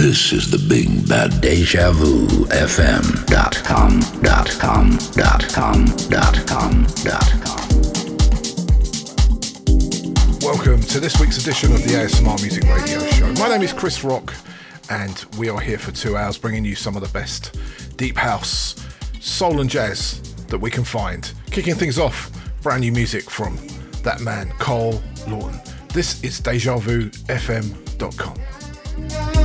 This is the Big Bad Deja Vu FM dot com dot com dot com dot com dot com. Welcome to this week's edition of the ASMR Music Radio Show. My name is Chris Rock, and we are here for two hours bringing you some of the best deep house, soul, and jazz that we can find. Kicking things off, brand new music from that man, Cole Lawton. This is DejaVuFM.com.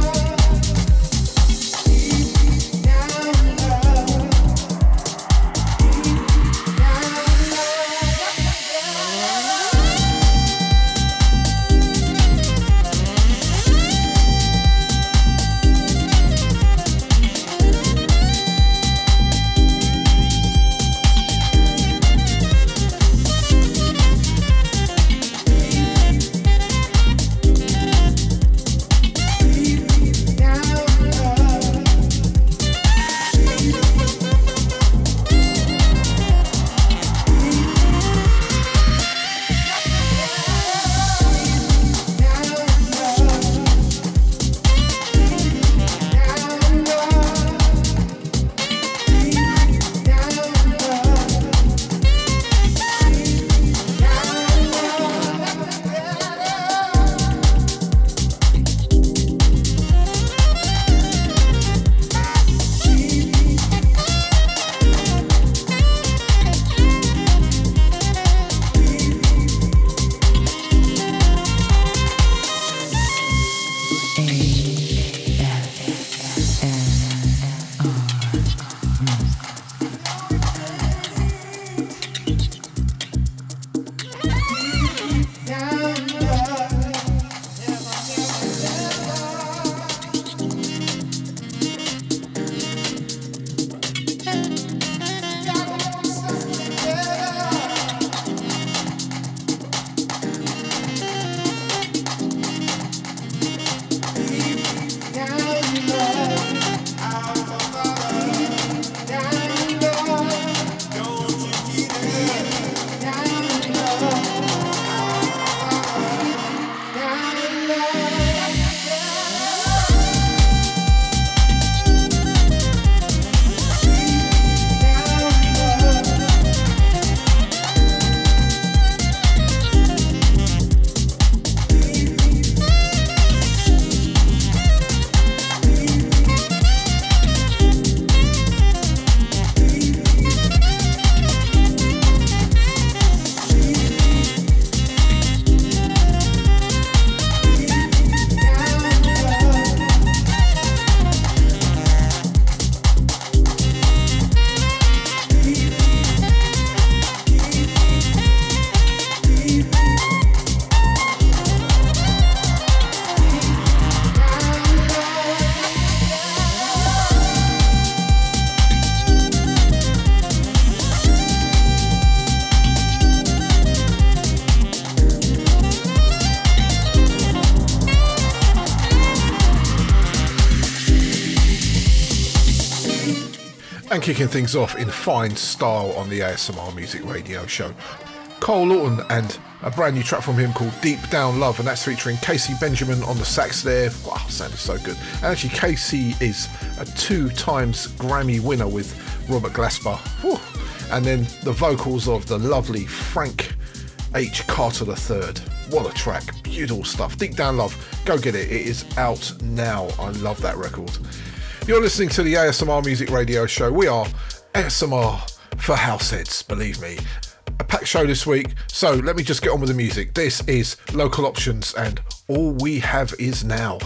kicking things off in fine style on the ASMR Music Radio Show. Cole Lawton and a brand new track from him called Deep Down Love, and that's featuring Casey Benjamin on the sax there. Wow, sounded so good. And actually, Casey is a two times Grammy winner with Robert Glasper. Whew. And then the vocals of the lovely Frank H. Carter III. What a track. Beautiful stuff. Deep Down Love. Go get it. It is out now. I love that record. You're listening to the ASMR Music Radio Show. We are ASMR for house heads, believe me. A packed show this week, so let me just get on with the music. This is Local Options, and all we have is now.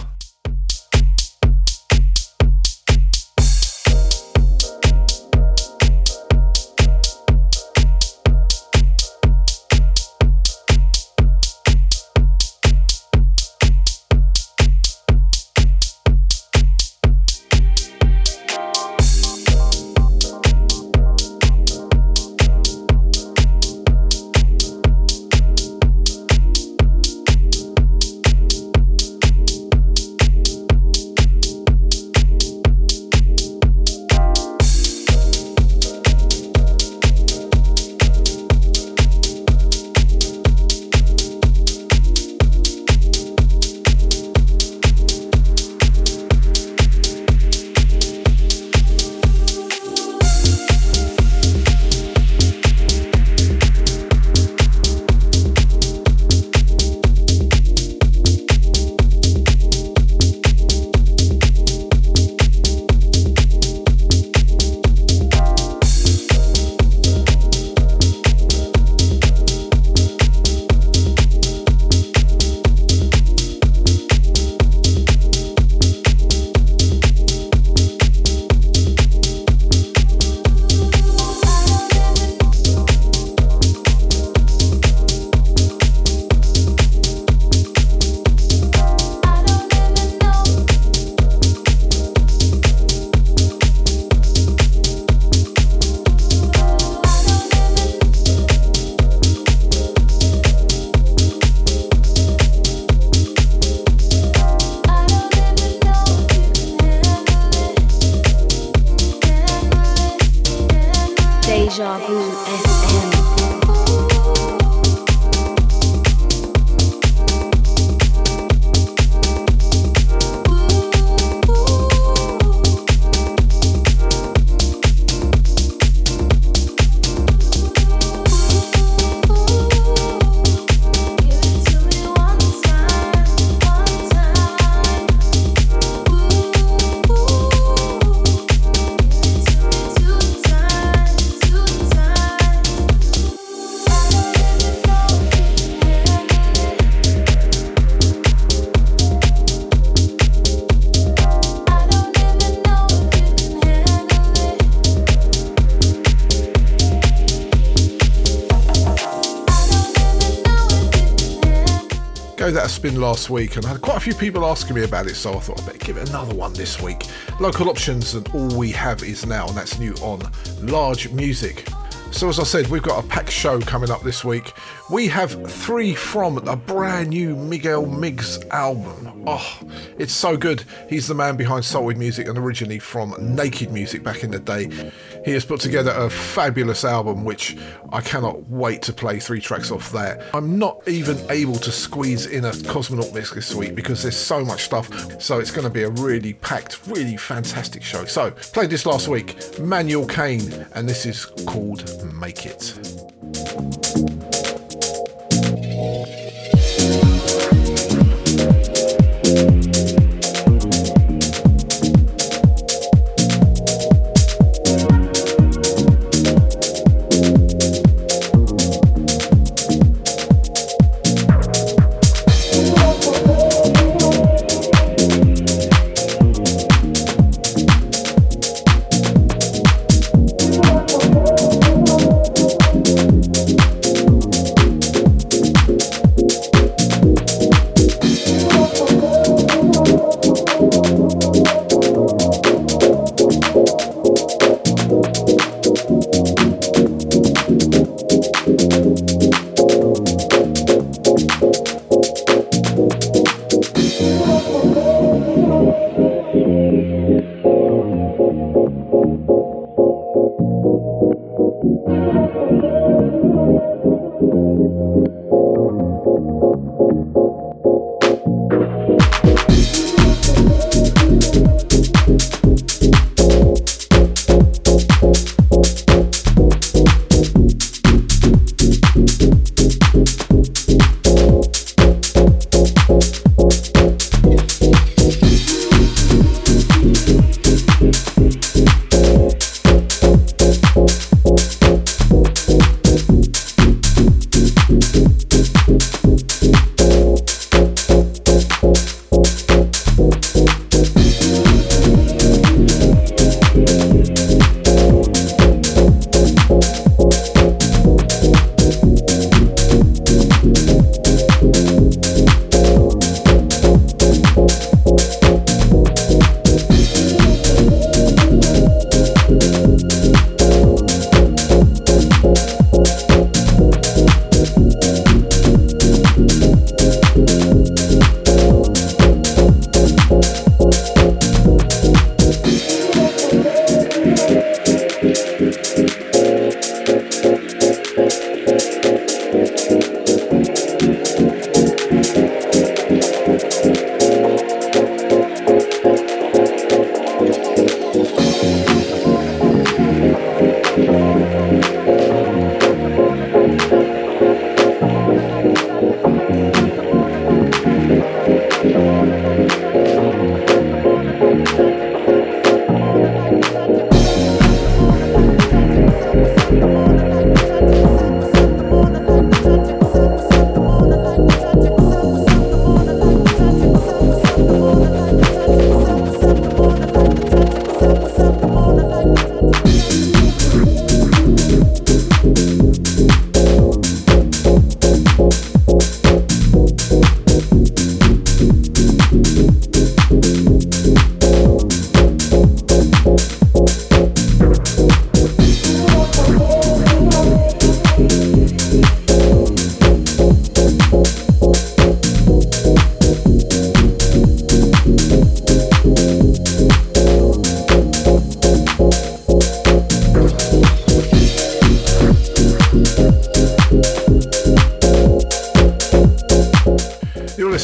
Last week and I had quite a few people asking me about it, so I thought I'd better give it another one this week. Local options and all we have is now, and that's new on Large Music. So, as I said, we've got a packed show coming up this week. We have three from a brand new Miguel Migs album. Oh, it's so good. He's the man behind Salted Music and originally from Naked Music back in the day. He has put together a fabulous album, which I cannot wait to play three tracks off that. I'm not even able to squeeze in a Cosmonaut mix this week because there's so much stuff. So, it's going to be a really packed, really fantastic show. So, played this last week Manuel Kane, and this is called Make It.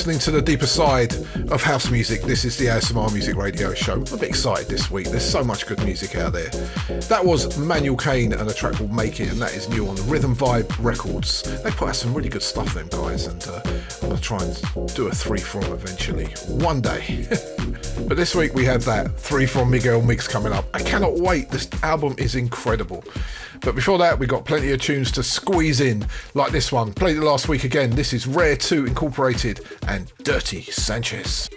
Listening to the deeper side of house music. This is the ASMR Music Radio Show. I'm a bit excited this week. There's so much good music out there. That was Manuel Kane and a track called Make It, and that is new on the Rhythm Vibe Records. They put out some really good stuff, them guys, and uh, I'm going to try and do a three from eventually, one day. but this week we have that three from Miguel Migs coming up. I cannot wait. This album is incredible. But before that, we got plenty of tunes to squeeze in, like this one. Played it last week again. This is Rare 2 Incorporated and Dirty Sanchez.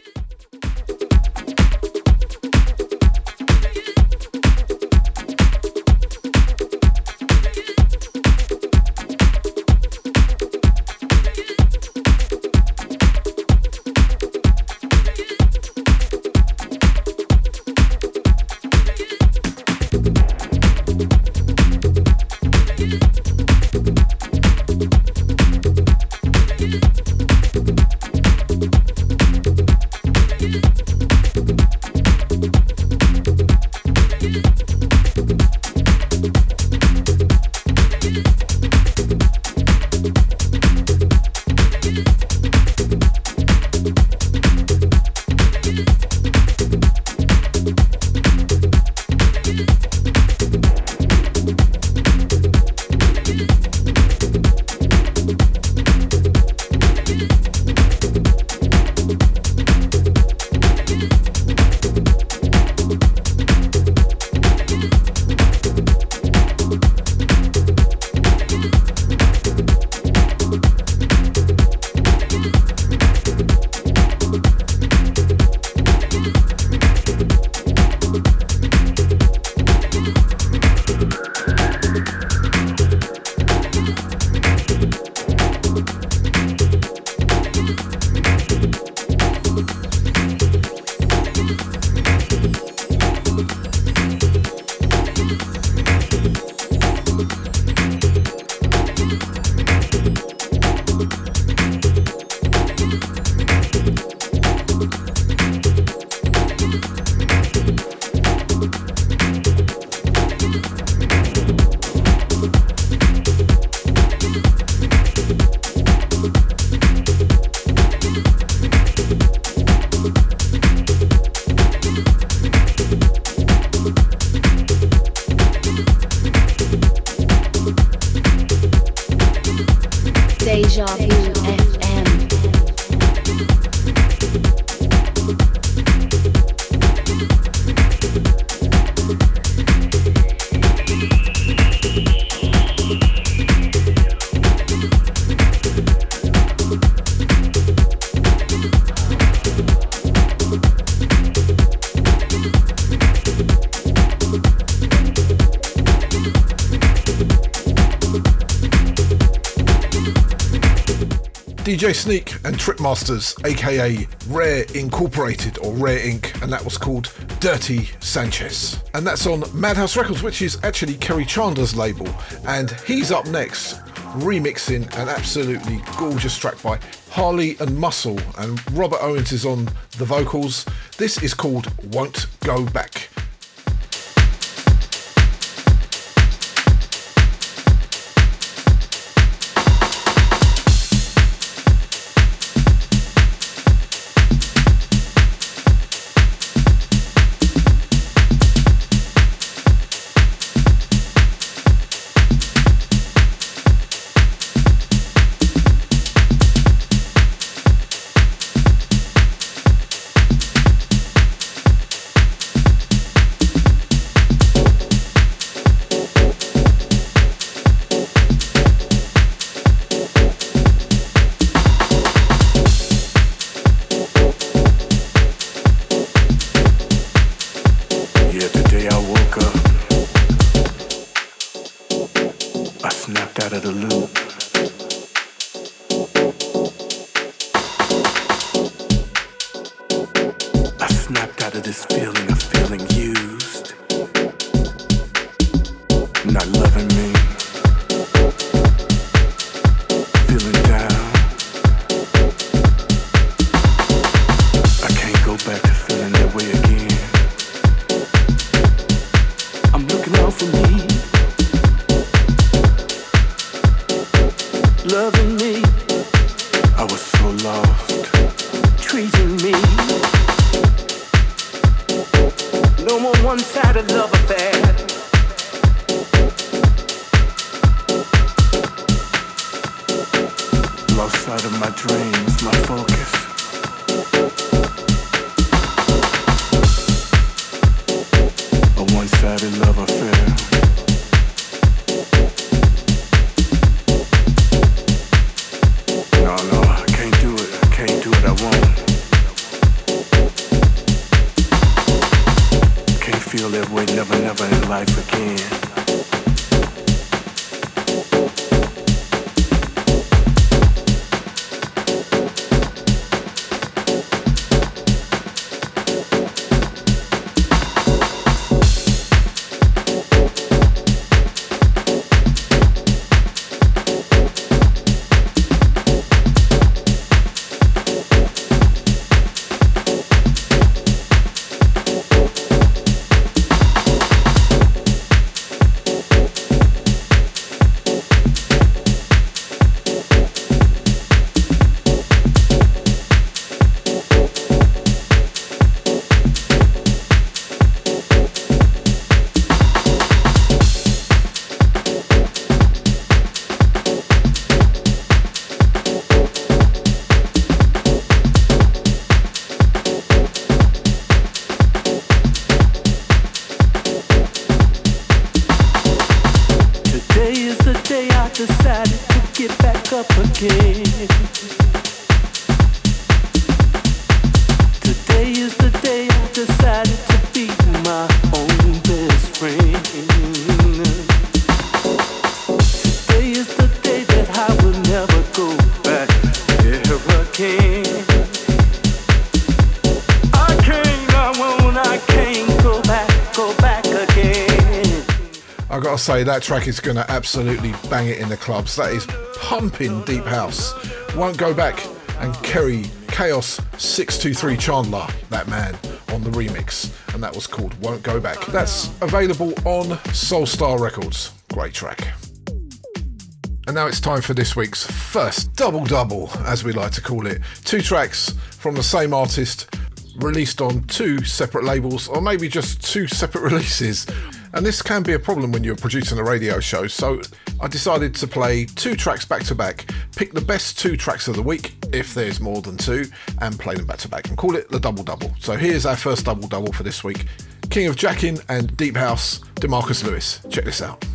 DJ Sneak and Tripmasters, aka Rare Incorporated or Rare Inc., and that was called Dirty Sanchez. And that's on Madhouse Records, which is actually Kerri Chandler's label. And he's up next, remixing an absolutely gorgeous track by Harley and Muscle, and Robert Owens is on the vocals. This is called Won't Go Back. Say that track is going to absolutely bang it in the clubs. That is pumping deep house. Won't go back and Kerri Kaoz 623 Chandler, that man, on the remix, and that was called Won't Go Back. That's available on Soulstar Records. Great track. And now it's time for this week's first double double, as we like to call it. Two tracks from the same artist, released on two separate labels, or maybe just two separate releases. And this can be a problem when you're producing a radio show, so I decided to play two tracks back to back, pick the best two tracks of the week, if there's more than two, and play them back to back and call it the double double. So here's our first double double for this week King of Jackin and Deep House, Demarcus Lewis. Check this out.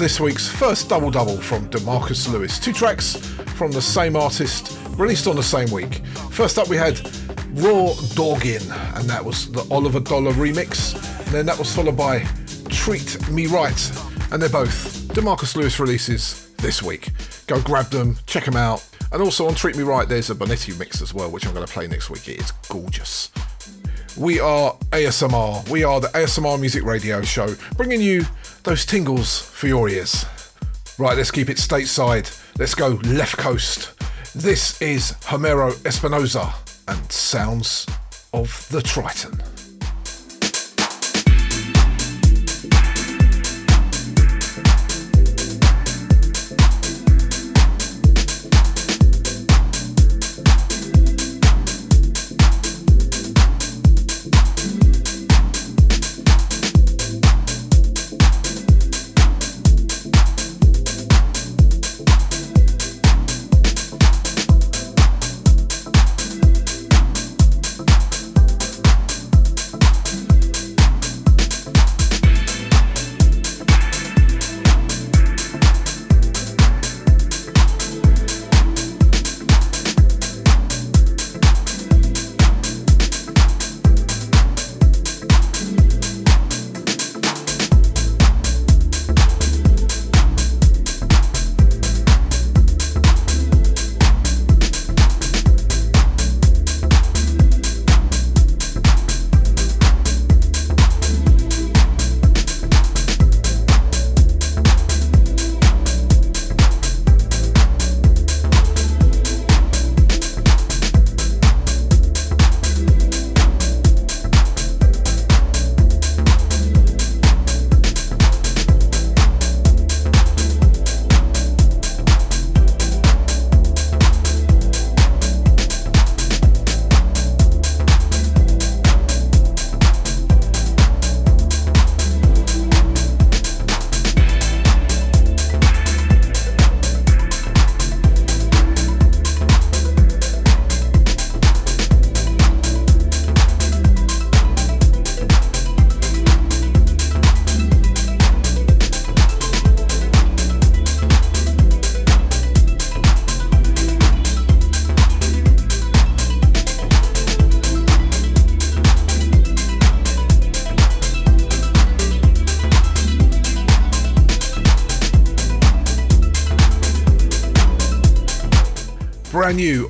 This week's first double double from Demarcus Lewis. Two tracks from the same artist, released on the same week. First up, we had Raw Doggin, and that was the Oliver Dollar remix. And then that was followed by Treat Me Right, and they're both Demarcus Lewis releases this week. Go grab them, check them out. And also on Treat Me Right, there's a Bonetti mix as well, which I'm going to play next week. It is gorgeous. We are ASMR. We are the ASMR Music Radio Show, bringing you those tingles for your ears. Right, let's keep it stateside. Let's go left coast. This is Homero Espinosa and Sounds of the Triton.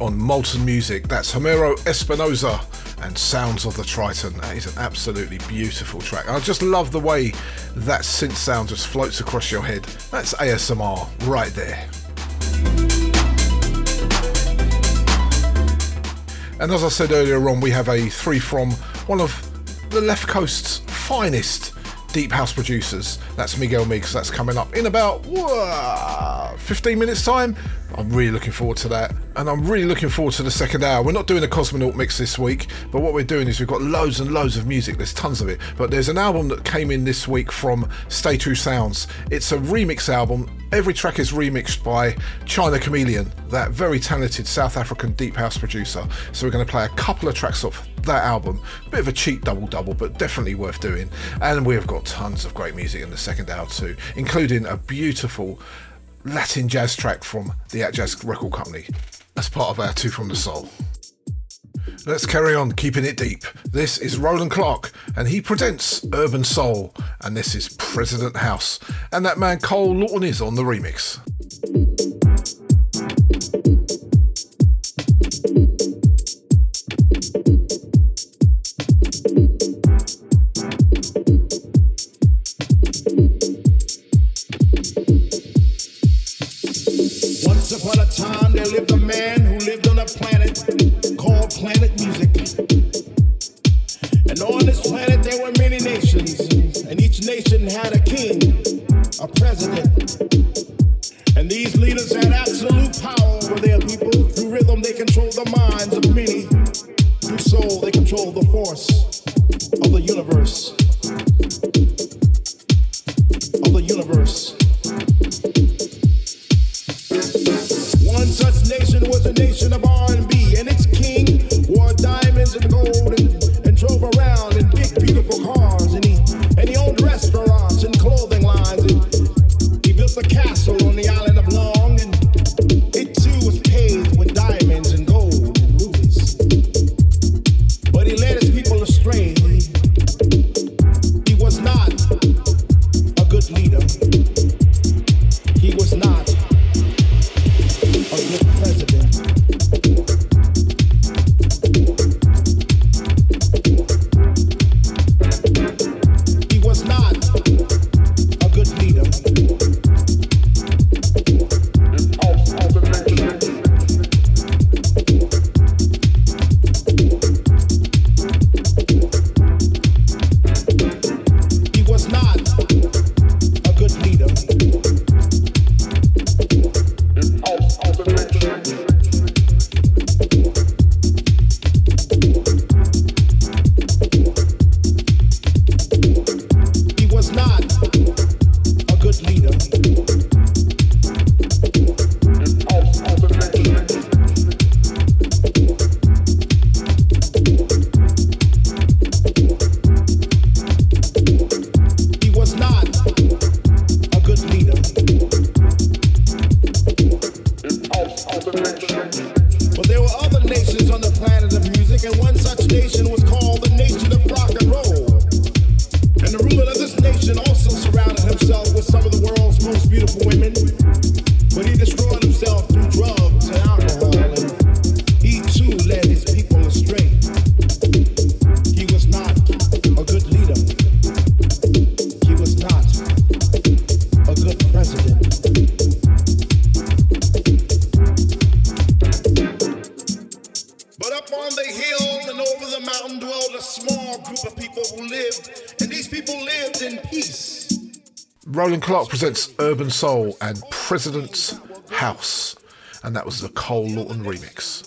On Molten Music. That's Homero Espinosa and Sounds of the Triton. That is an absolutely beautiful track. I just love the way that synth sound just floats across your head. That's ASMR right there. And as I said earlier on, we have a three from one of the left coast's finest deep house producers. That's Miguel Migs. That's coming up in about 15 minutes' time. I'm really looking forward to that. And I'm really looking forward to the second hour. We're not doing a Cosmonaut mix this week, but what we're doing is we've got loads and loads of music. There's tons of it. But there's an album that came in this week from Stay True Sounds. It's a remix album. Every track is remixed by China Charmeleon, that very talented South African deep house producer. So we're going to play a couple of tracks off that album. A bit of a cheap double double, but definitely worth doing. And we've got tons of great music in the second hour too, including a beautiful Latin jazz track from the Atjazz Record Company as part of our Two from the Soul. Let's carry on keeping it deep. This is Roland Clark, and he presents Urban Soul, and this is President House, and that man Cole Lawton is on the remix. Soul and President's House, and that was the Cole Lawton remix.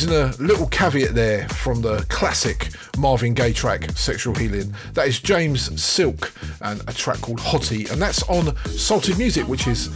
Using a little caveat there from the classic Marvin Gaye track, Sexual Healing. That is James Silk and a track called Hottie, and that's on Salted Music, which is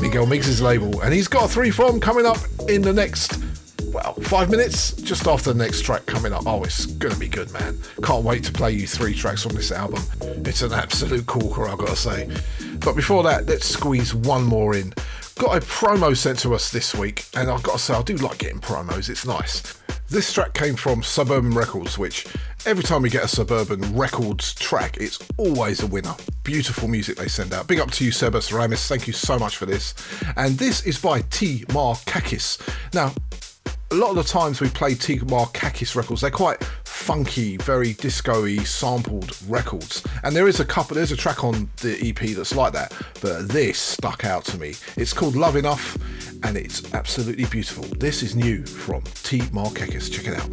Miguel Migs' label. And he's got a three from coming up in the next, well, five minutes, just after the next track coming up. Oh, it's gonna be good, man. Can't wait to play you three tracks on this album. It's an absolute corker, I've got to say. But before that, let's squeeze one more in. Got a promo sent to us this week, and I've got to say, I do like getting promos, it's nice. This track came from Suburban Records, which every time we get a Suburban Records track, it's always a winner. Beautiful music they send out. Big up to you, Seba Ramis. Thank you so much for this. And this is by T. Markakis. Now, a lot of the times we play T. Markakis records, they're quite funky, very disco-y sampled records. And there is a couple, there's a track on the EP that's like that, but this stuck out to me. It's called Love Enough and it's absolutely beautiful. This is new from T. Markakis. Check it out.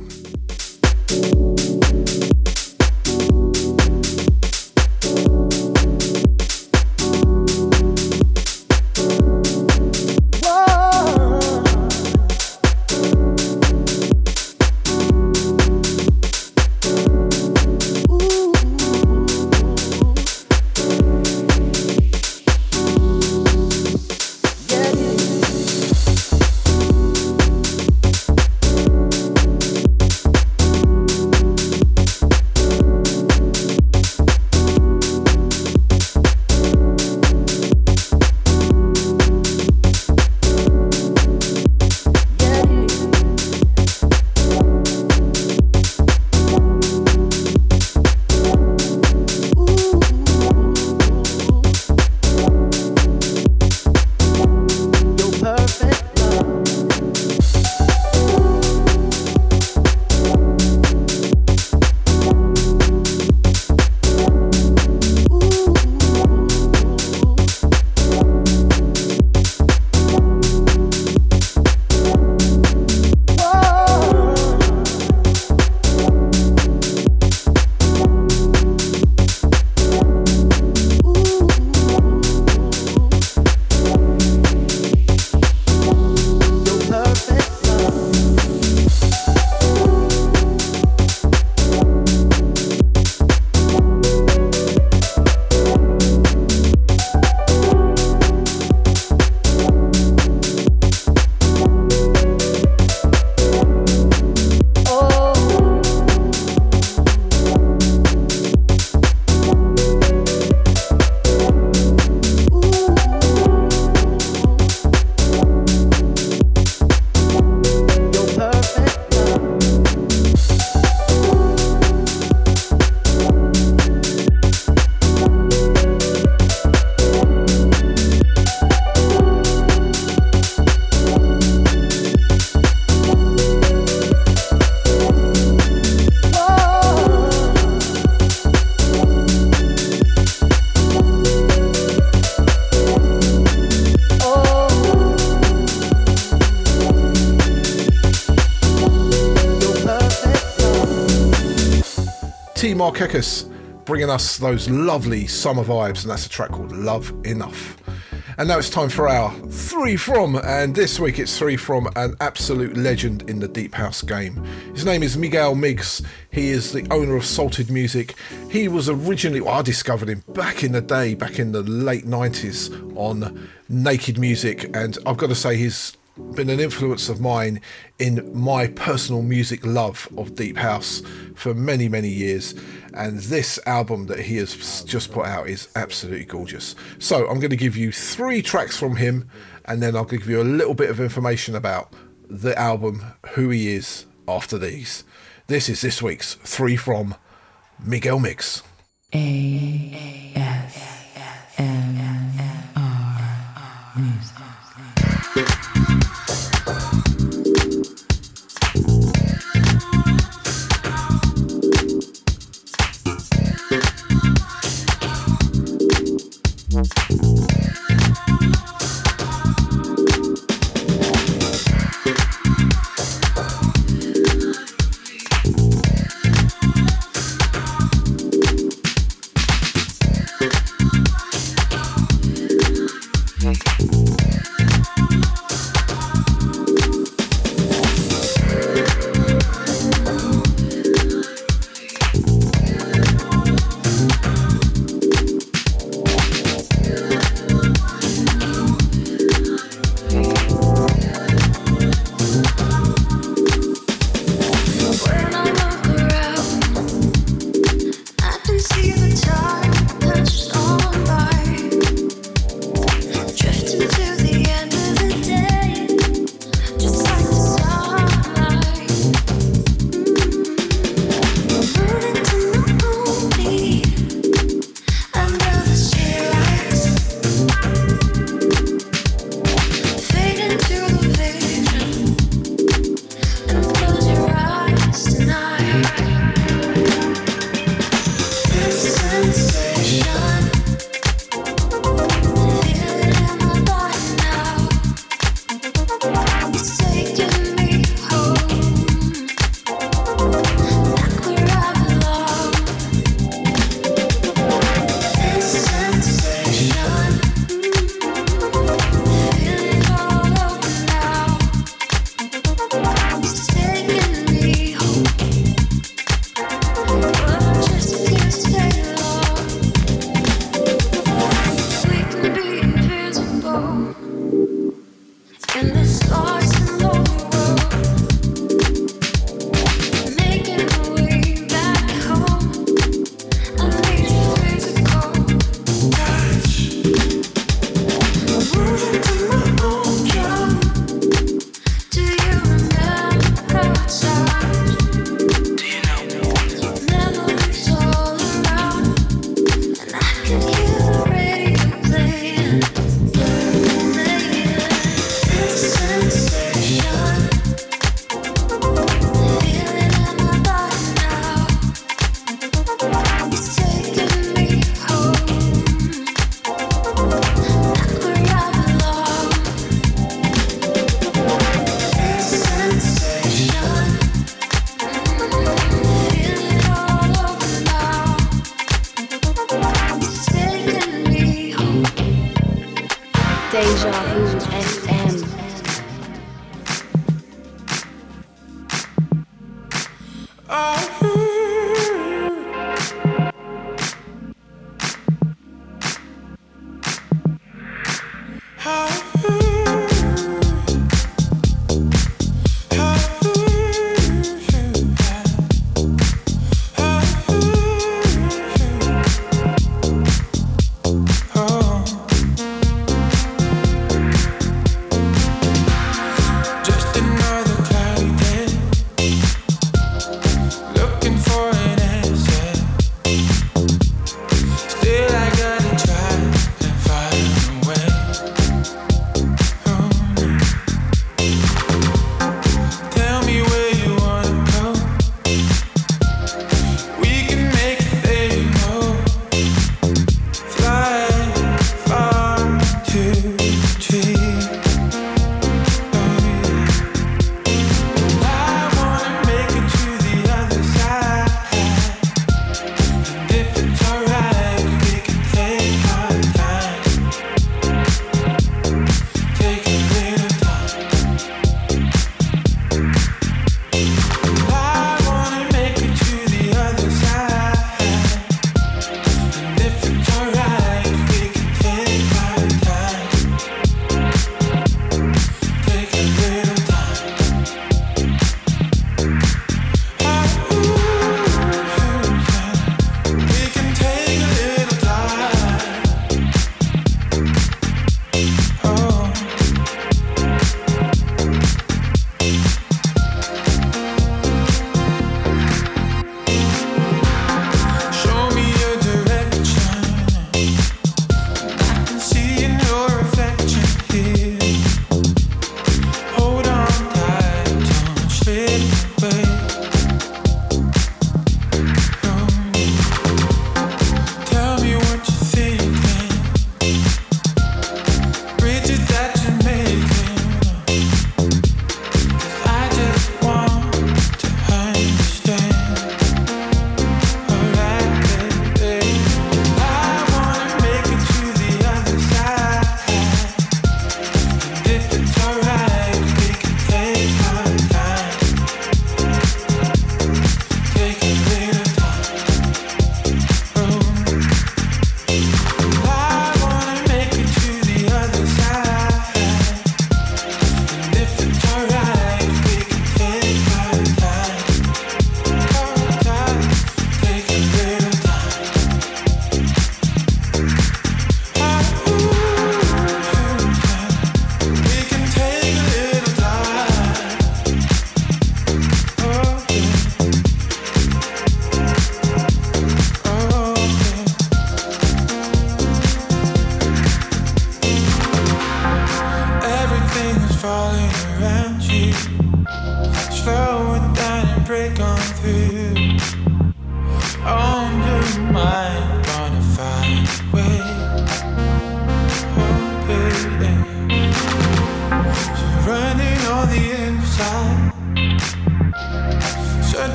Markakis bringing us those lovely summer vibes, and that's a track called Love Enough. And now it's time for our three from, and this week it's three from an absolute legend in the deep house game. His name is Miguel Migs. He is the owner of Salted Music. He was originally, well, I discovered him back in the day, back in the late 90s on Naked Music, and I've got to say he's been an influence of mine in my personal music love of deep house for many many years and this album that he has just put out is absolutely gorgeous. So I'm going to give you three tracks from him, and then I'll give you a little bit of information about the album, who he is after these. This is this week's three from Miguel S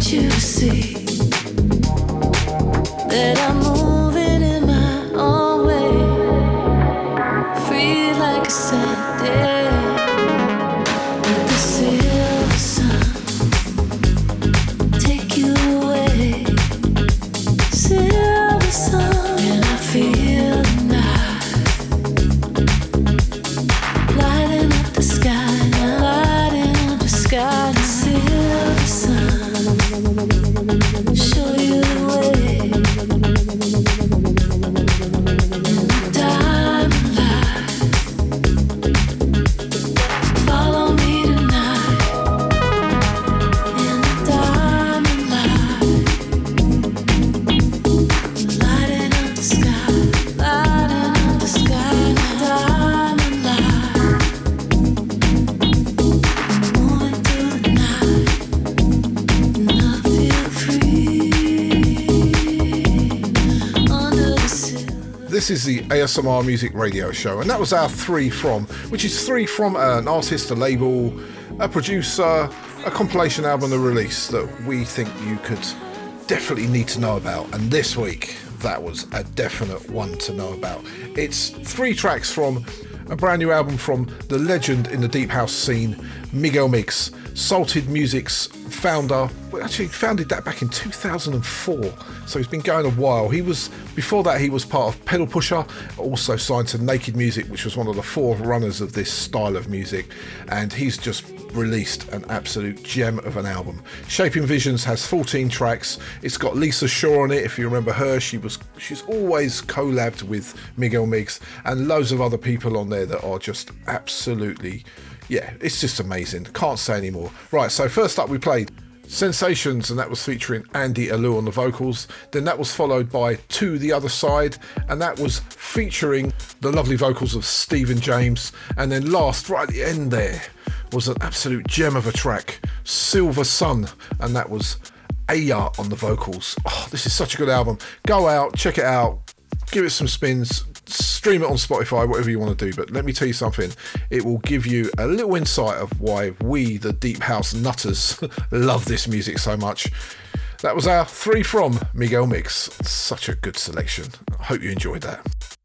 This is the ASMR Music Radio Show, and that was our three from, which is three from an artist, a label, a producer, a compilation album, a release that we think you could definitely need to know about. And this week, that was a definite one to know about. It's three tracks from a brand new album from the legend in the deep house scene, Miguel Migs, Salted Music's founder. We actually founded that back in 2004, so he's been going a while. He was before that he was part of Petalpusher, also signed to Naked Music, which was one of the four runners of this style of music, and he's just released an absolute gem of an album. Shaping Visions has 14 tracks. It's got Lisa Shaw on it. If you remember her, she was she's always collabed with Miguel Migs and loads of other people on there that are just absolutely yeah, it's just amazing. Can't say anymore. Right, so first up we played Sensations, and that was featuring Andy Alou on the vocals. Then that was followed by To the Other Side, and that was featuring the lovely vocals of Stephen James. And then last, right at the end there, was an absolute gem of a track, Silver Sun, and that was Aya on the vocals. Oh, this is such a good album. Go out, check it out, give it some spins, stream it on Spotify, whatever you want to do. But let me tell you something, it will give you a little insight of why we, the Deep House Nutters, love this music so much. That was our three from Miguel Migs. Such a good selection. I hope you enjoyed that.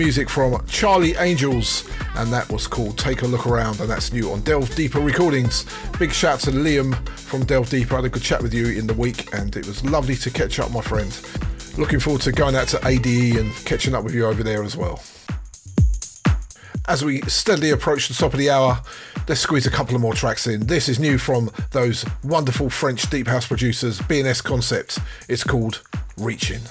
Music from Charlie Angels, and that was called Take a Look Around, and that's new on Delve Deeper Recordings. Big shout to Liam from Delve Deeper. I had a good chat with you in the week, and it was lovely to catch up, my friend. Looking forward to going out to ADE and catching up with you over there as well. As we steadily approach the top of the hour, let's squeeze a couple of more tracks in. This is new from those wonderful French deep house producers, BNS Concept. It's called Reaching.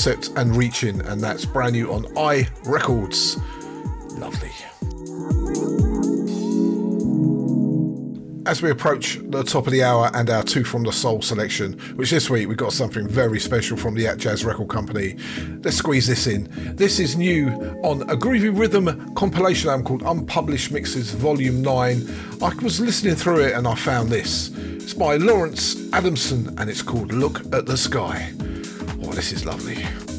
Concept and Reaching, and that's brand new on I Records. Lovely. As we approach the top of the hour and our two from the soul selection, which this week we got something very special from the Atjazz Record Company. Let's squeeze this in. This is new on a Groovy Rhythm compilation album called Unpublished Mixes Volume 9. I was listening through it and I found this. It's by Lawrence Adamson and it's called Look at the Sky. This is lovely.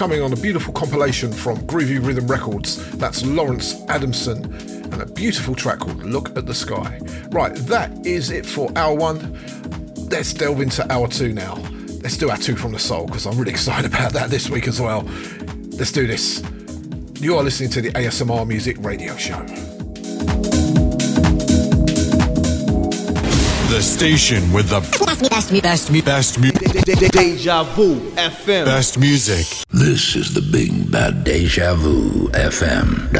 Forthcoming on a beautiful compilation from Groovy Rhythm Records. That's Lawrence Adamson and a beautiful track called Look at the Sky. Right, that is it for hour one. Let's delve into hour two now. Let's do our two from the soul because I'm really excited about that this week as well. Let's do this. You are listening to the ASMR Music Radio Show. The station with the best, me, best, me, best, me, best, best, Deja Vu FM. best music. This is the Big Bad Deja Vu FM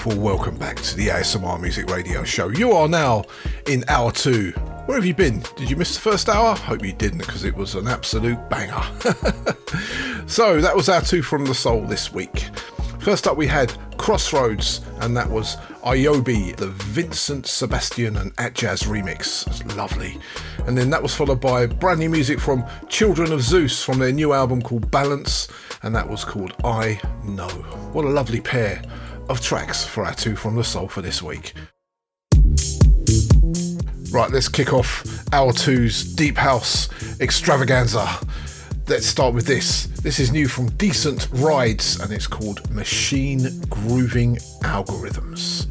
soulful welcome back to the ASMR Music Radio Show. You are now in hour two. Where have you been? Did you miss the first hour? Hope you didn't, because it was an absolute banger. so that was our two from the soul this week. First up, we had Crossroads, and that was Iobi, the Vincent Sebastian and Atjazz remix. It's lovely. And then that was followed by brand new music from Children of Zeus from their new album called Balance, and that was called I Know. What a lovely pair of tracks for our two from the soul for this week. Right, let's kick off our two's Deep House extravaganza. Let's start with this. This is new from Decent Rides and it's called Machine Grooving Algorithms.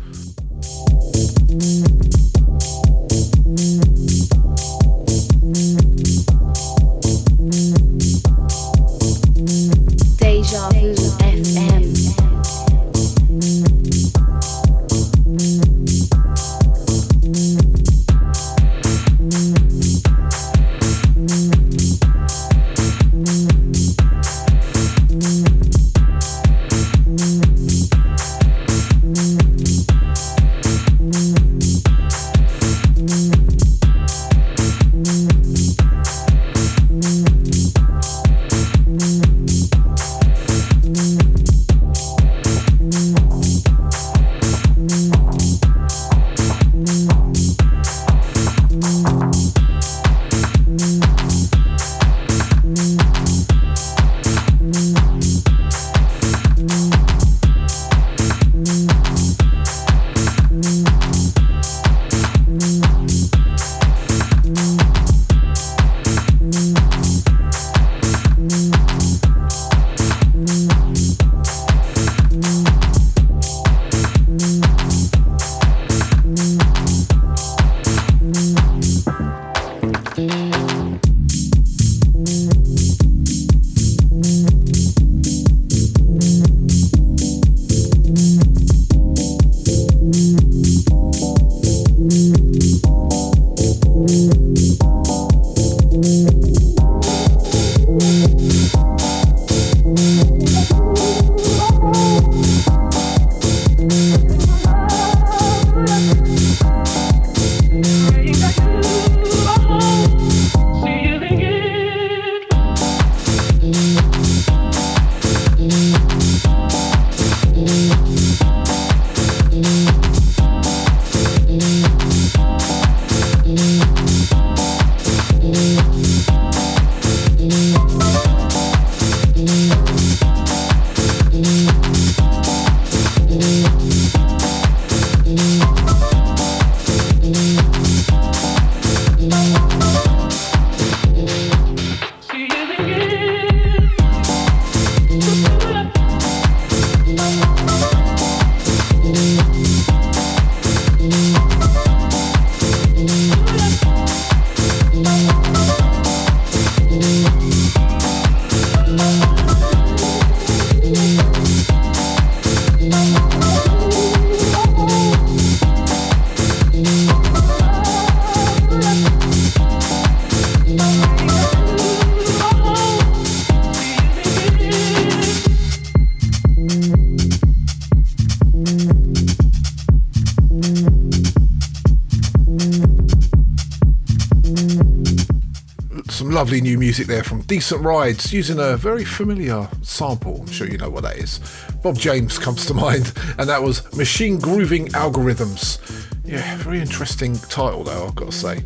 Lovely new music there from Decent Rides using a very familiar sample. I'm sure you know what that is. Bob James comes to mind, and that was Machine Grooving Algorithms. Yeah, very interesting title though, I've got to say.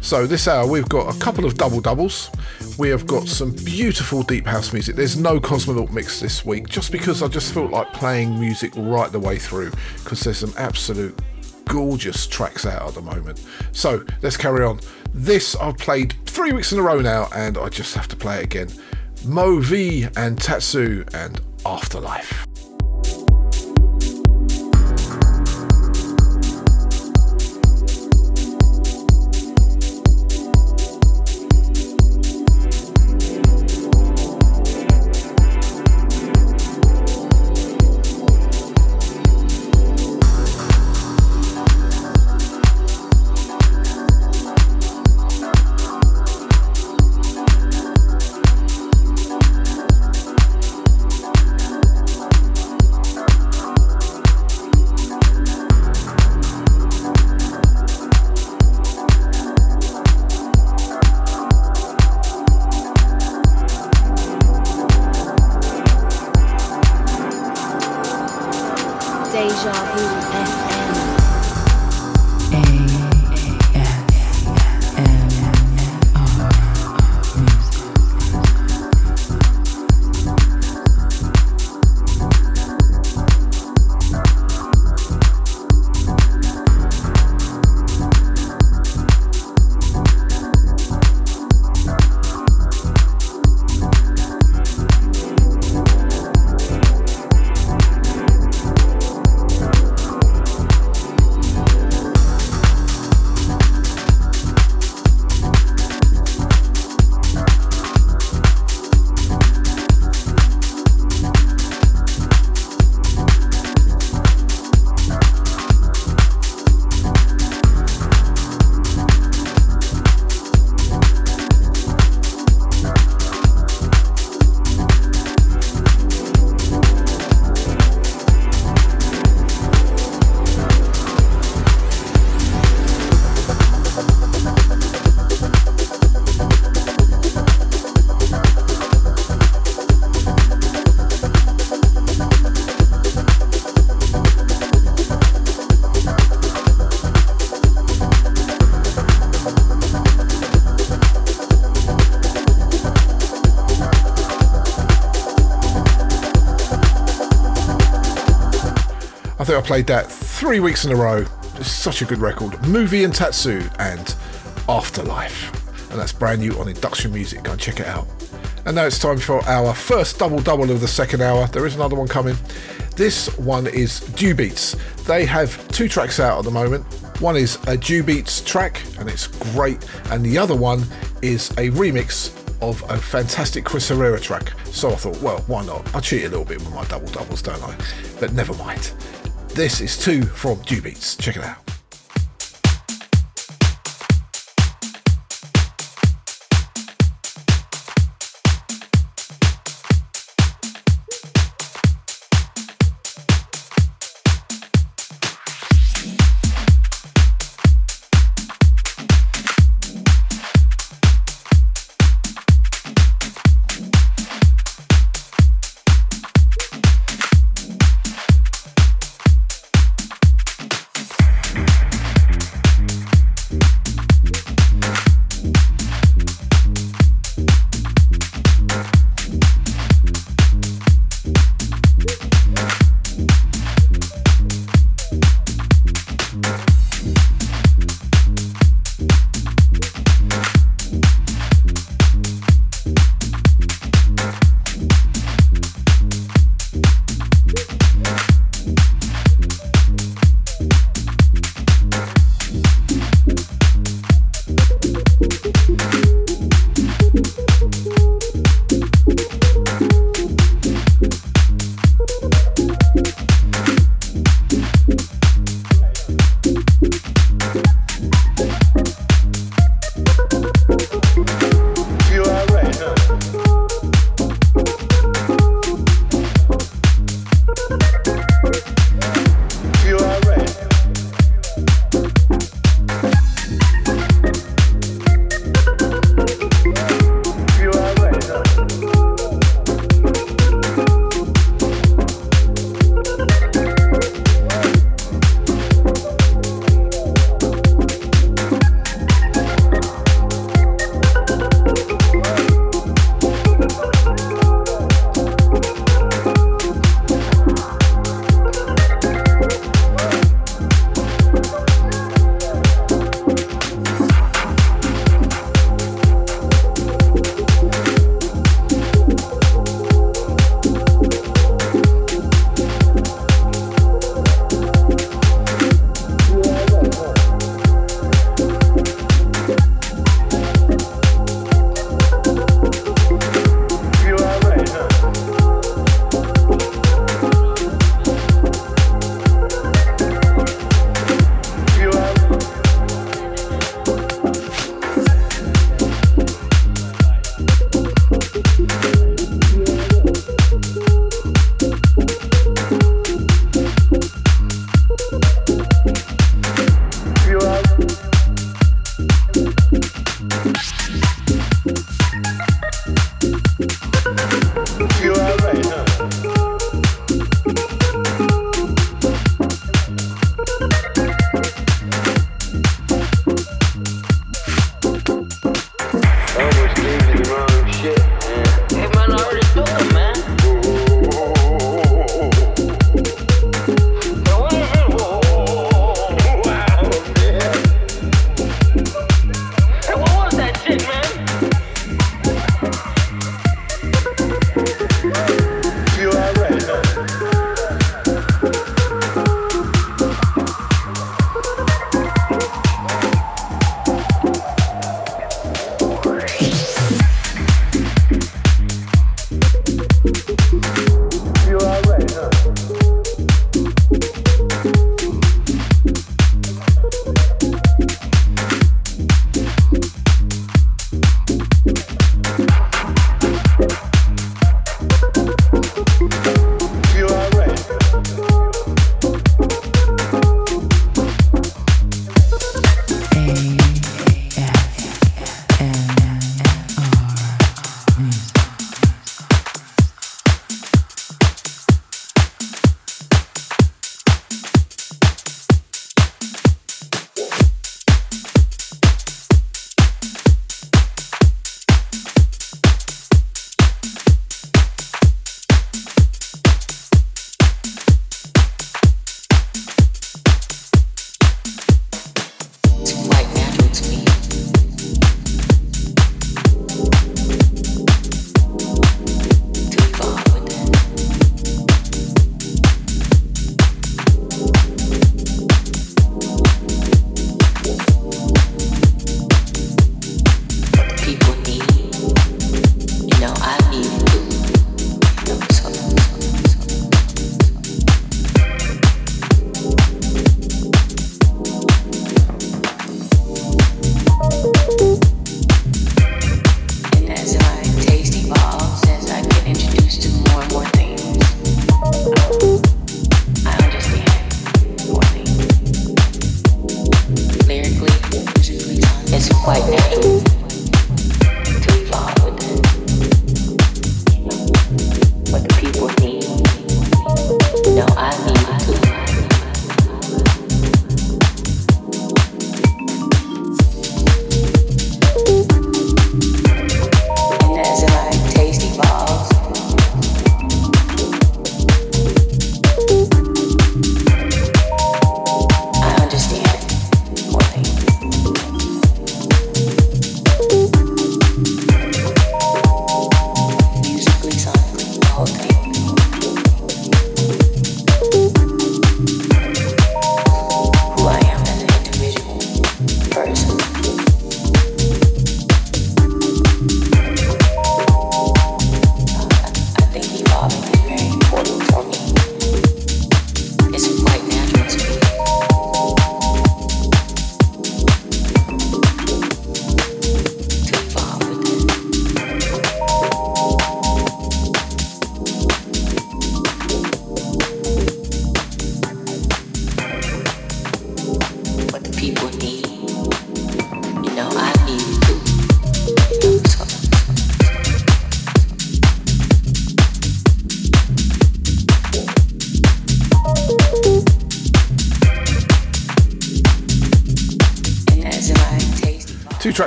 So this hour we've got a couple of double doubles. We have got some beautiful deep house music. There's no Cosmonaut mix this week, just because I just felt like playing music right the way through, because there's some absolute gorgeous tracks out at the moment. So let's carry on. This I've played three weeks in a row now, and I just have to play it again. Mo V and Tatsu and Afterlife. I played that three weeks in a row. It's such a good record. Movie and Tatsu and Afterlife. And that's brand new on Induction Music. Go and check it out. And now it's time for our first double double of the second hour. There is another one coming. This one is Dew Beats. They have two tracks out at the moment. One is a Dew Beats track, and it's great. And the other one is a remix of a fantastic Chris Herrera track. So I thought, well, why not? I cheat a little bit with my double doubles, don't I? But never mind. This is two from Dew Beats. Check it out.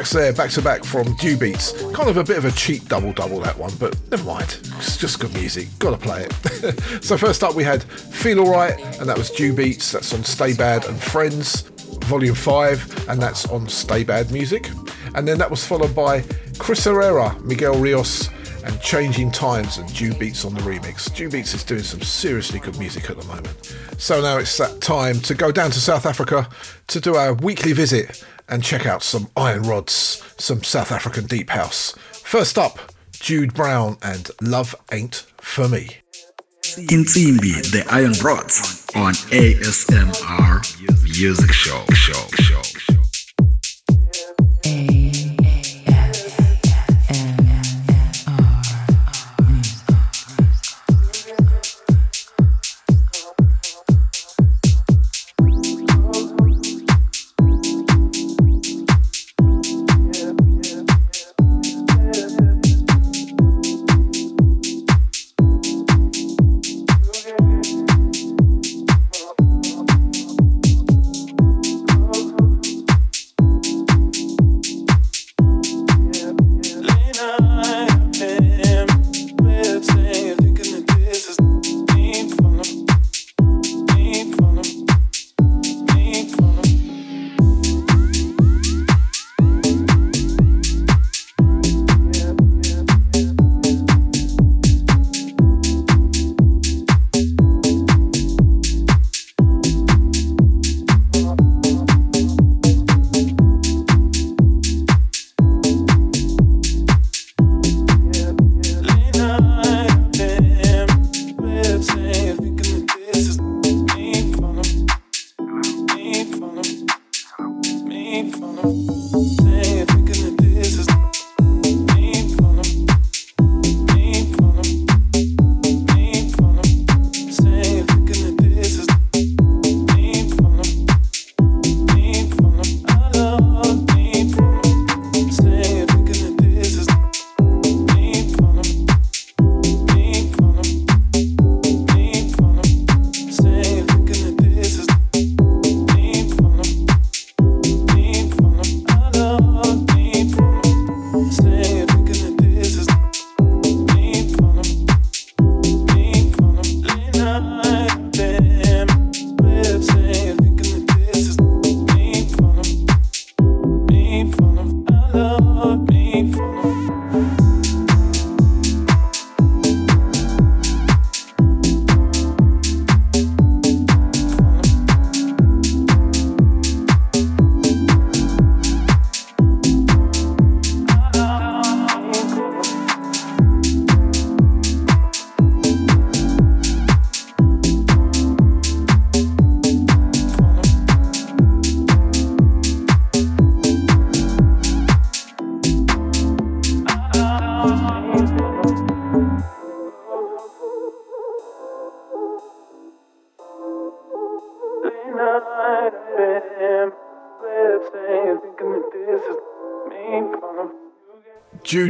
Tracks there, back to back from Dew Beats. Kind of a bit of a cheap double double that one, but never mind. It's just good music. Gotta play it. so first up we had Feel Alright, and that was Dew Beats. That's on Stay Bad and Friends, Volume 5, and that's on Stay Bad Music. And then that was followed by Chris Herrera, Miguel Rios, and Changing Times and Dew Beats on the remix. Dew Beats is doing some seriously good music at the moment. So now it's that time to go down to South Africa to do our weekly visit and check out some iron rods, some South African deep house. First up, Jude Brown and Love Ain't For Me. in Intimbi, the Iron Rods on ASMR Music Show. Show. Show. Show.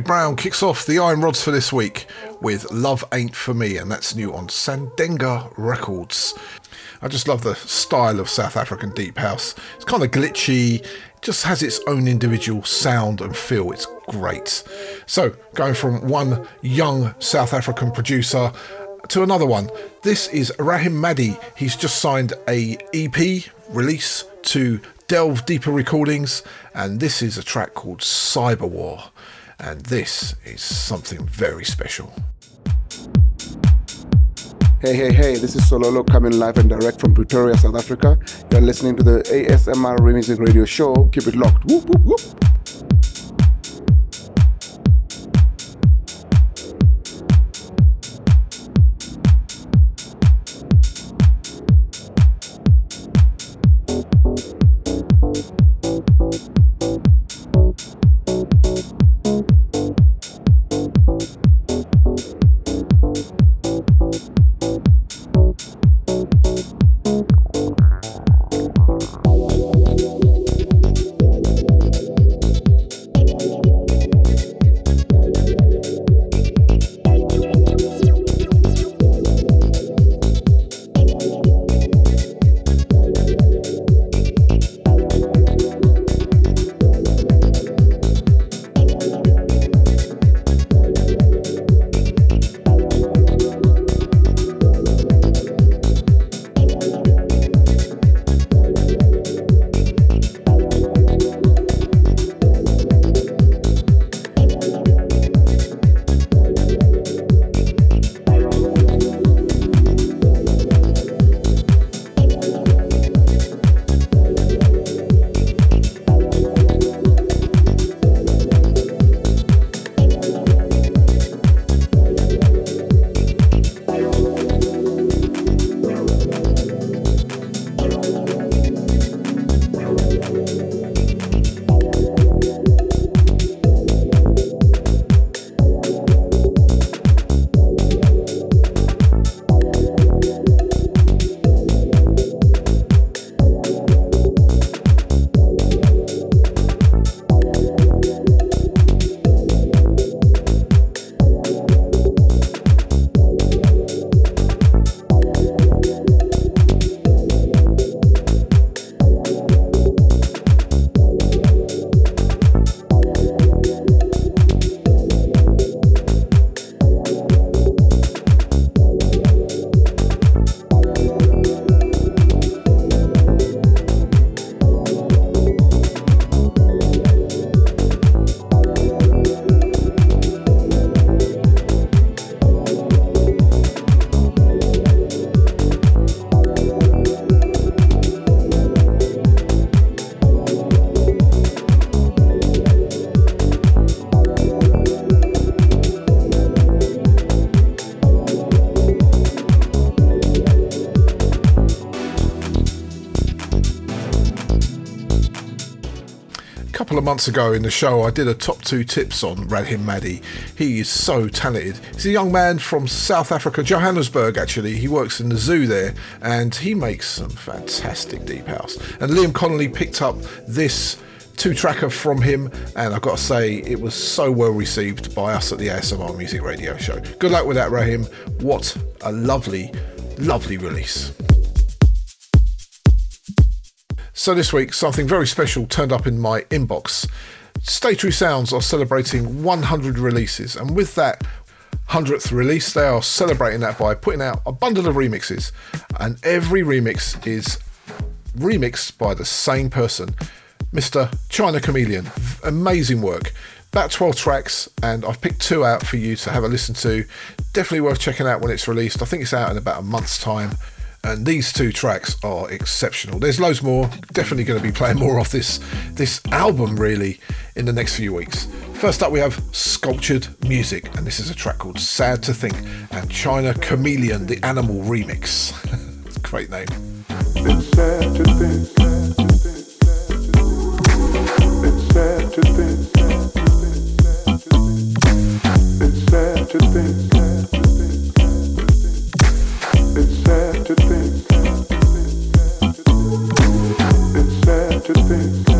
Brown kicks off the Iron Rods for this week with Love Ain't For Me, and that's new on Sandenga Records. I just love the style of South African Deep House. It's kind of glitchy, just has its own individual sound and feel. It's great. So, going from one young South African producer to another one. This is Rahim Maddy. He's just signed a EP release to Delve Deeper Recordings, and this is a track called Cyber War. And this is something very special. Hey, hey, hey, this is Sololo coming live and direct from Pretoria, South Africa. You're listening to the ASMR Remixing Radio Show. Keep it locked. Whoop, whoop, whoop. Months ago in the show, I did a top two tips on Rahim Maddy. He is so talented. He's a young man from South Africa, Johannesburg, actually. He works in the zoo there and he makes some fantastic deep house. And Liam Connolly picked up this two tracker from him, and I've got to say, it was so well received by us at the ASMR Music Radio Show. Good luck with that, Rahim. What a lovely, lovely release. So, this week, something very special turned up in my inbox. Stay True Sounds are celebrating 100 releases, and with that 100th release, they are celebrating that by putting out a bundle of remixes, and every remix is remixed by the same person, Mr. China Charmeleon. Amazing work. About 12 tracks, and I've picked two out for you to have a listen to. Definitely worth checking out when it's released. I think it's out in about a month's time and these two tracks are exceptional. There's loads more. Definitely going to be playing more of this this album really in the next few weeks. First up, we have Sculptured Music, and this is a track called "Sad to Think" and China Charmeleon, the Animal remix. great name. It's sad to think. Sad to think. It's sad to think. To think.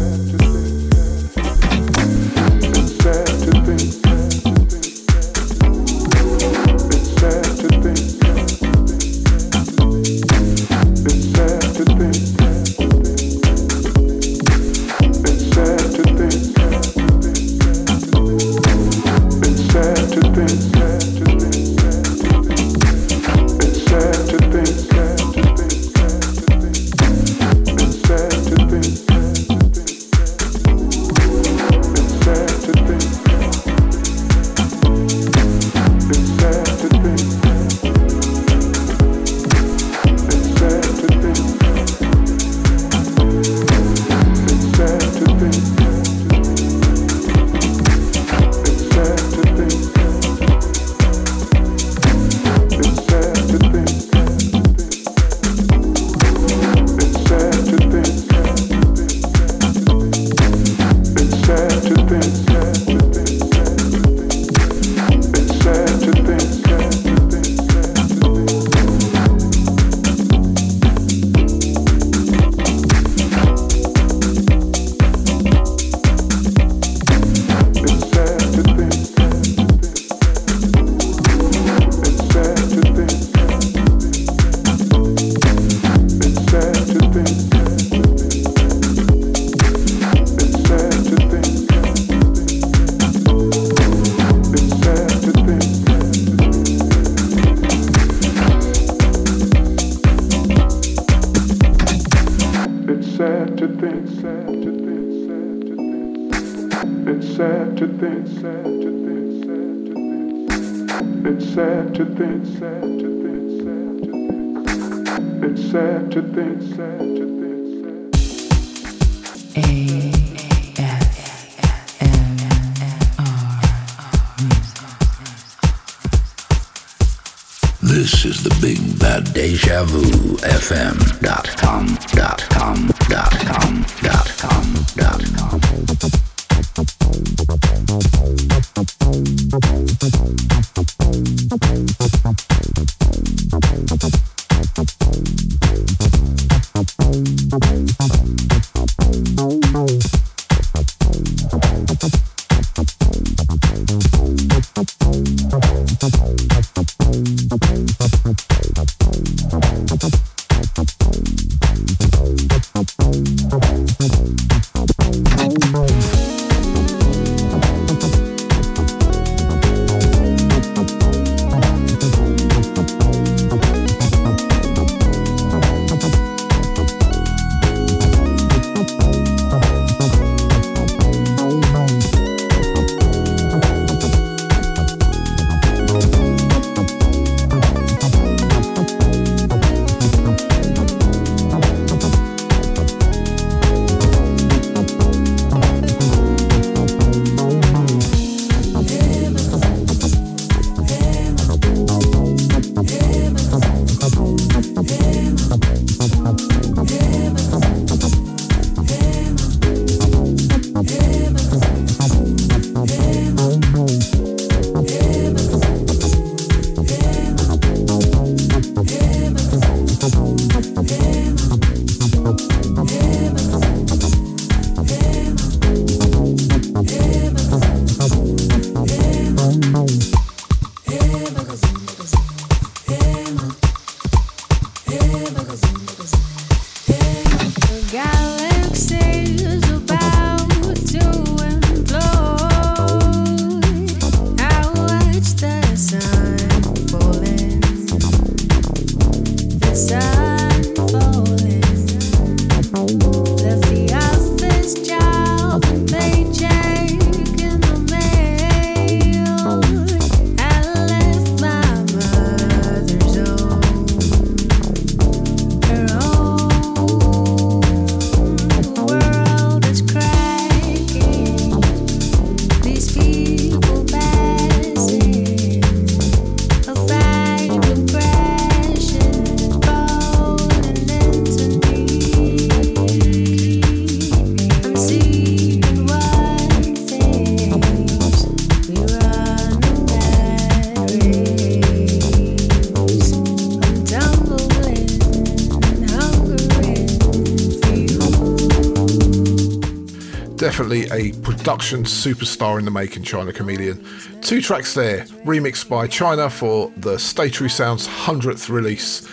A production superstar in the making, China Charmeleon. Two tracks there, remixed by China for the Stay True Sounds 100th release.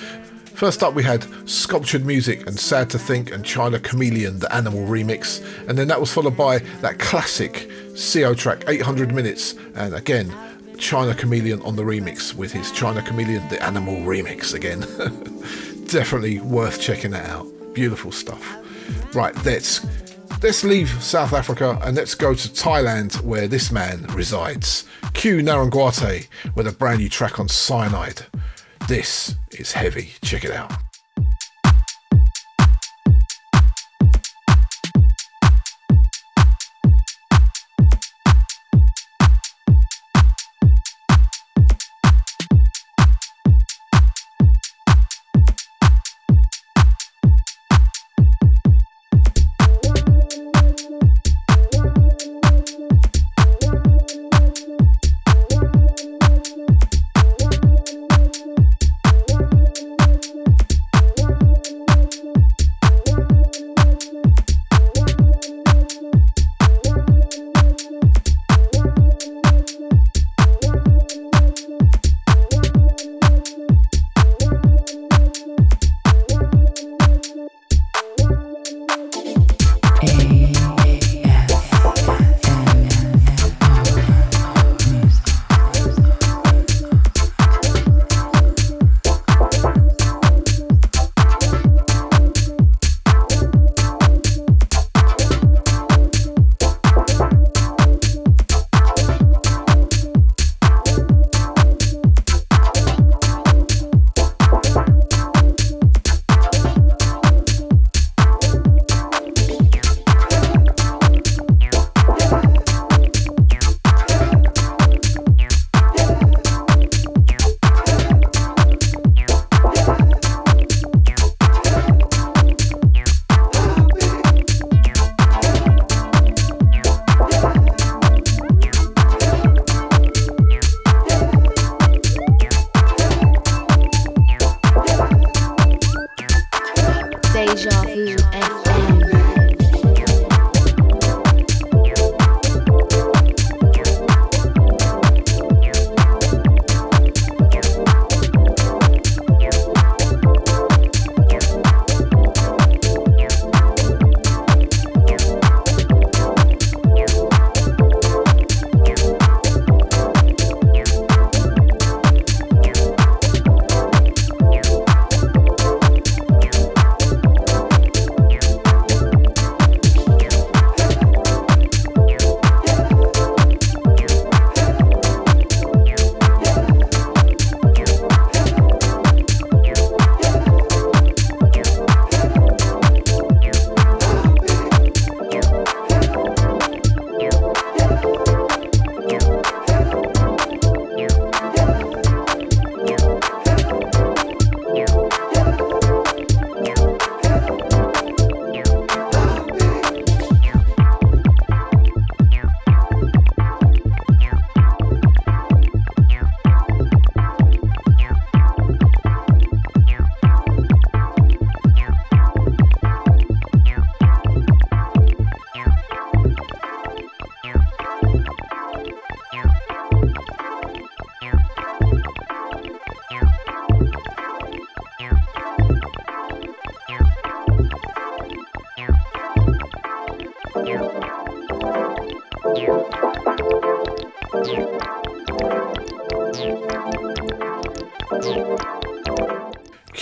First up, we had Sculptured Music and Sad to Think and China Charmeleon, the Animal remix. And then that was followed by that classic CO track, 800 Minutes. And again, China Charmeleon on the remix with his China Charmeleon, the Animal remix again. Definitely worth checking that out. Beautiful stuff. Right, let's let's leave South Africa and let's go to Thailand where this man resides. Q Narangwate with a brand new track on Cyanide. This is heavy. Check it out.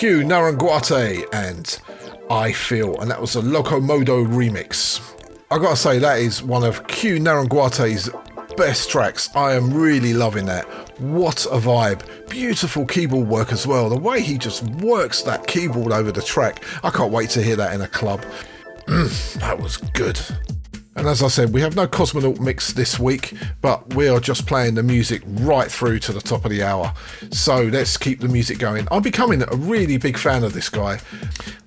Q Naranguate and I Feel, and that was a Locomodo remix. I gotta say, that is one of Q Naranguate's best tracks. I am really loving that. What a vibe. Beautiful keyboard work as well. The way he just works that keyboard over the track. I can't wait to hear that in a club. Mm, that was good. And as I said, we have no Cosmonaut mix this week, but we are just playing the music right through to the top of the hour. So let's keep the music going. I'm becoming a really big fan of this guy,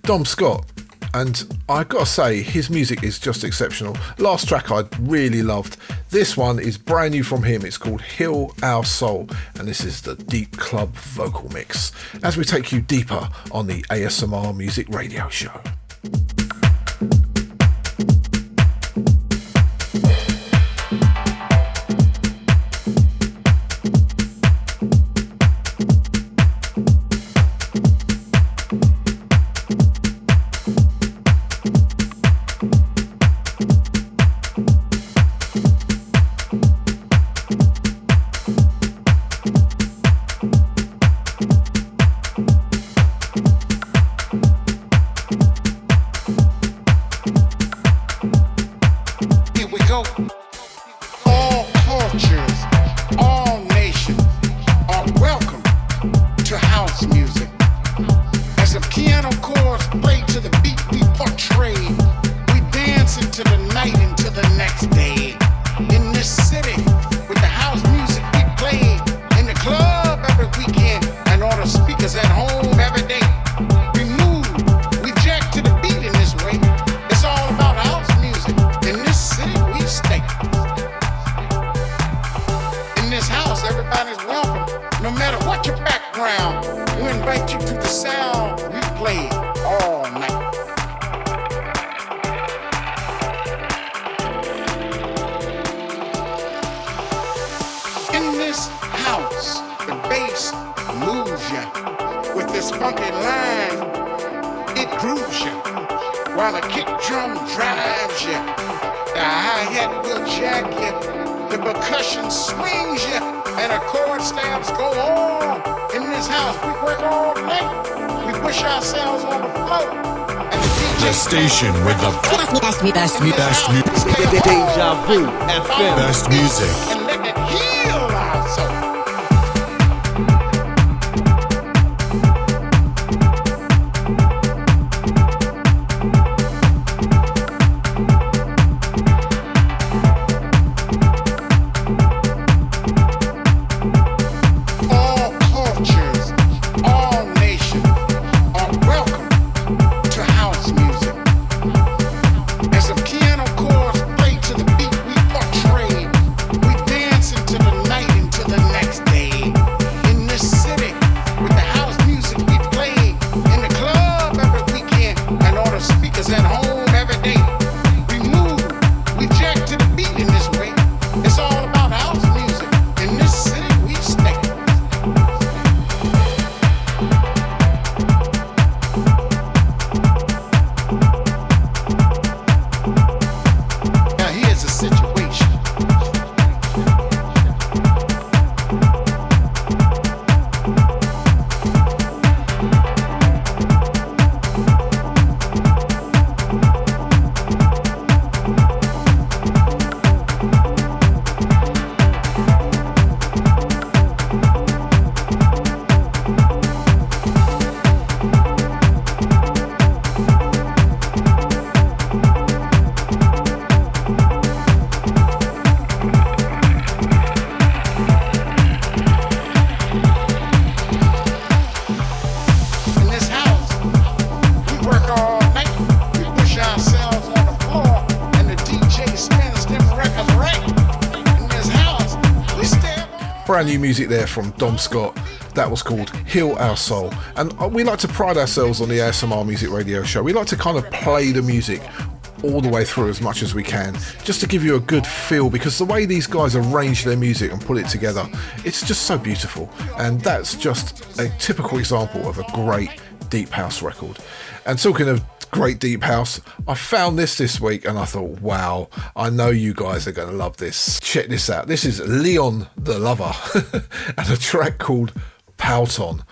Dom Scott. And I gotta say, his music is just exceptional. Last track I really loved. This one is brand new from him. It's called Heal Our Soul, and this is the Deep Club vocal mix as we take you deeper on the ASMR Music Radio Show. Funky line, it grooves ya. While the kick drum drives ya. The hi-hat will jack ya. The percussion swings ya. And the chord stamps go on. In this house, we work all night. We push ourselves on the floor. And the DJ The station with the best, best, best, best, Deja Vu FM. best music. and let it heal brand new music there from Dom Scott. That was called Heal Our Soul. And uh, we like to pride ourselves on the ASMR Music Radio Show. We like to kind of play the music all the way through as much as we can, just to give you a good feel because the way these guys arrange their music and put it together, it's just so beautiful. And that's just a typical example of a great deep house record. And talking of great deep house, I found this this week and I thought, wow, I know you guys are going to love this. Check this out. This is Leon the Lover and a track called Pout On.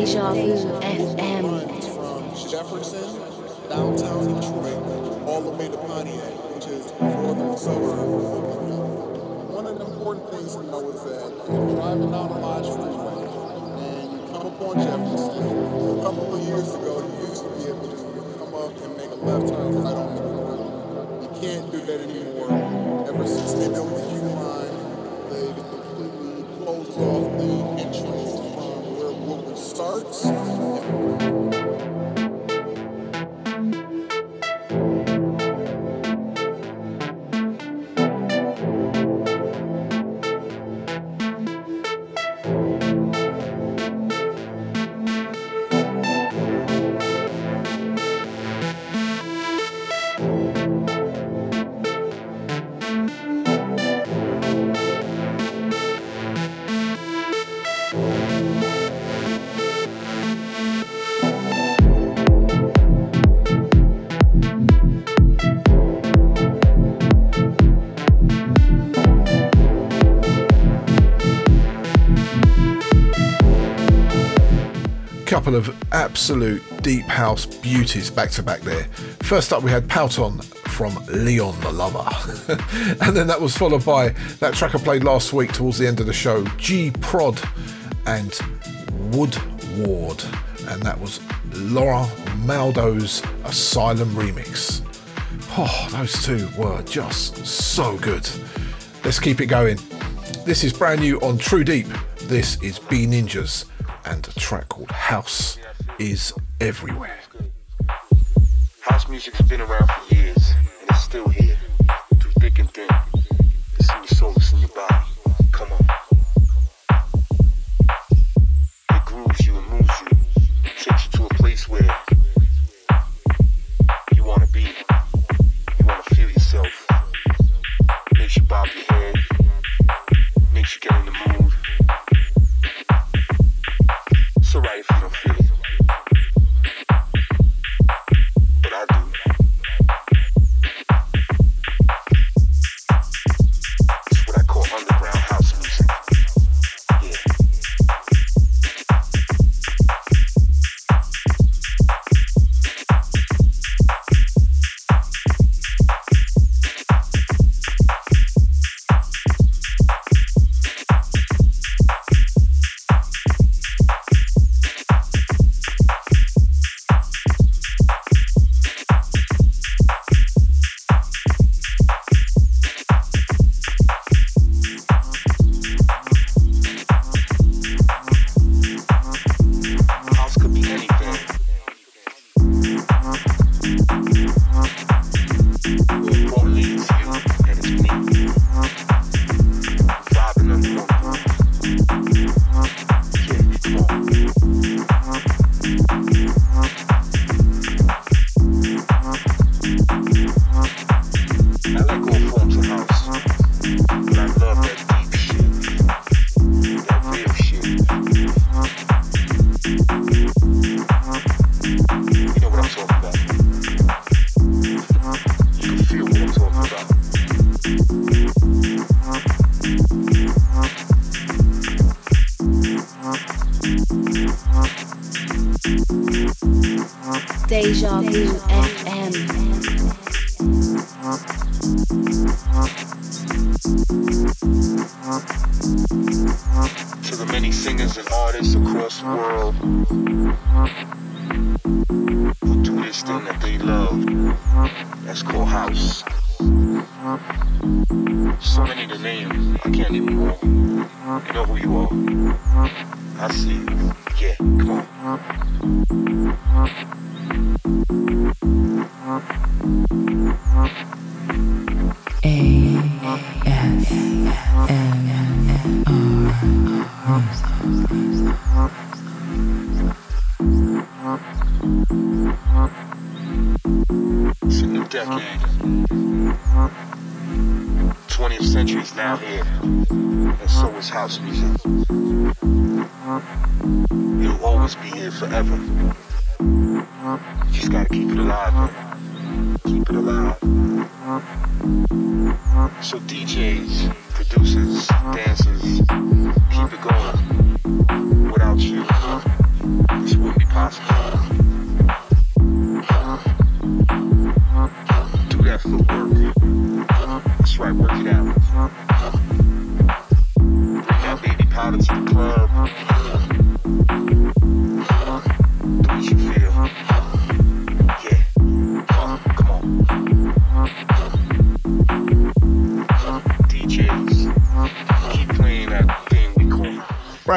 Deja vu. couple of absolute deep house beauties back to back there. First up, we had Pouton from Leon the Lover. and then that was followed by that track I played last week towards the end of the show G Prod and Wood Ward. And that was Laura Maldo's Asylum Remix. Oh, those two were just so good. Let's keep it going. This is brand new on True Deep. This is B Ninjas and a track called House is everywhere. House music's been around for years and it's still here through thick and thin. It's in your soul, it's in your body.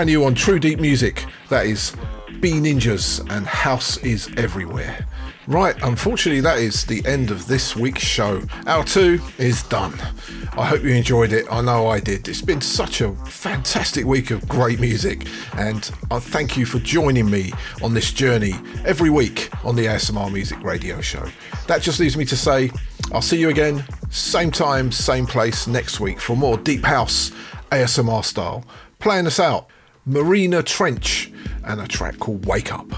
Brand new on True Deep Music. That is B Ninjas and House is Everywhere. Right, unfortunately, that is the end of this week's show. Our two is done. I hope you enjoyed it. I know I did. It's been such a fantastic week of great music, and I thank you for joining me on this journey every week on the ASMR Music Radio Show. That just leaves me to say I'll see you again, same time, same place next week for more Deep House ASMR style. Playing us out, Marina Trench and a track called Wake Up.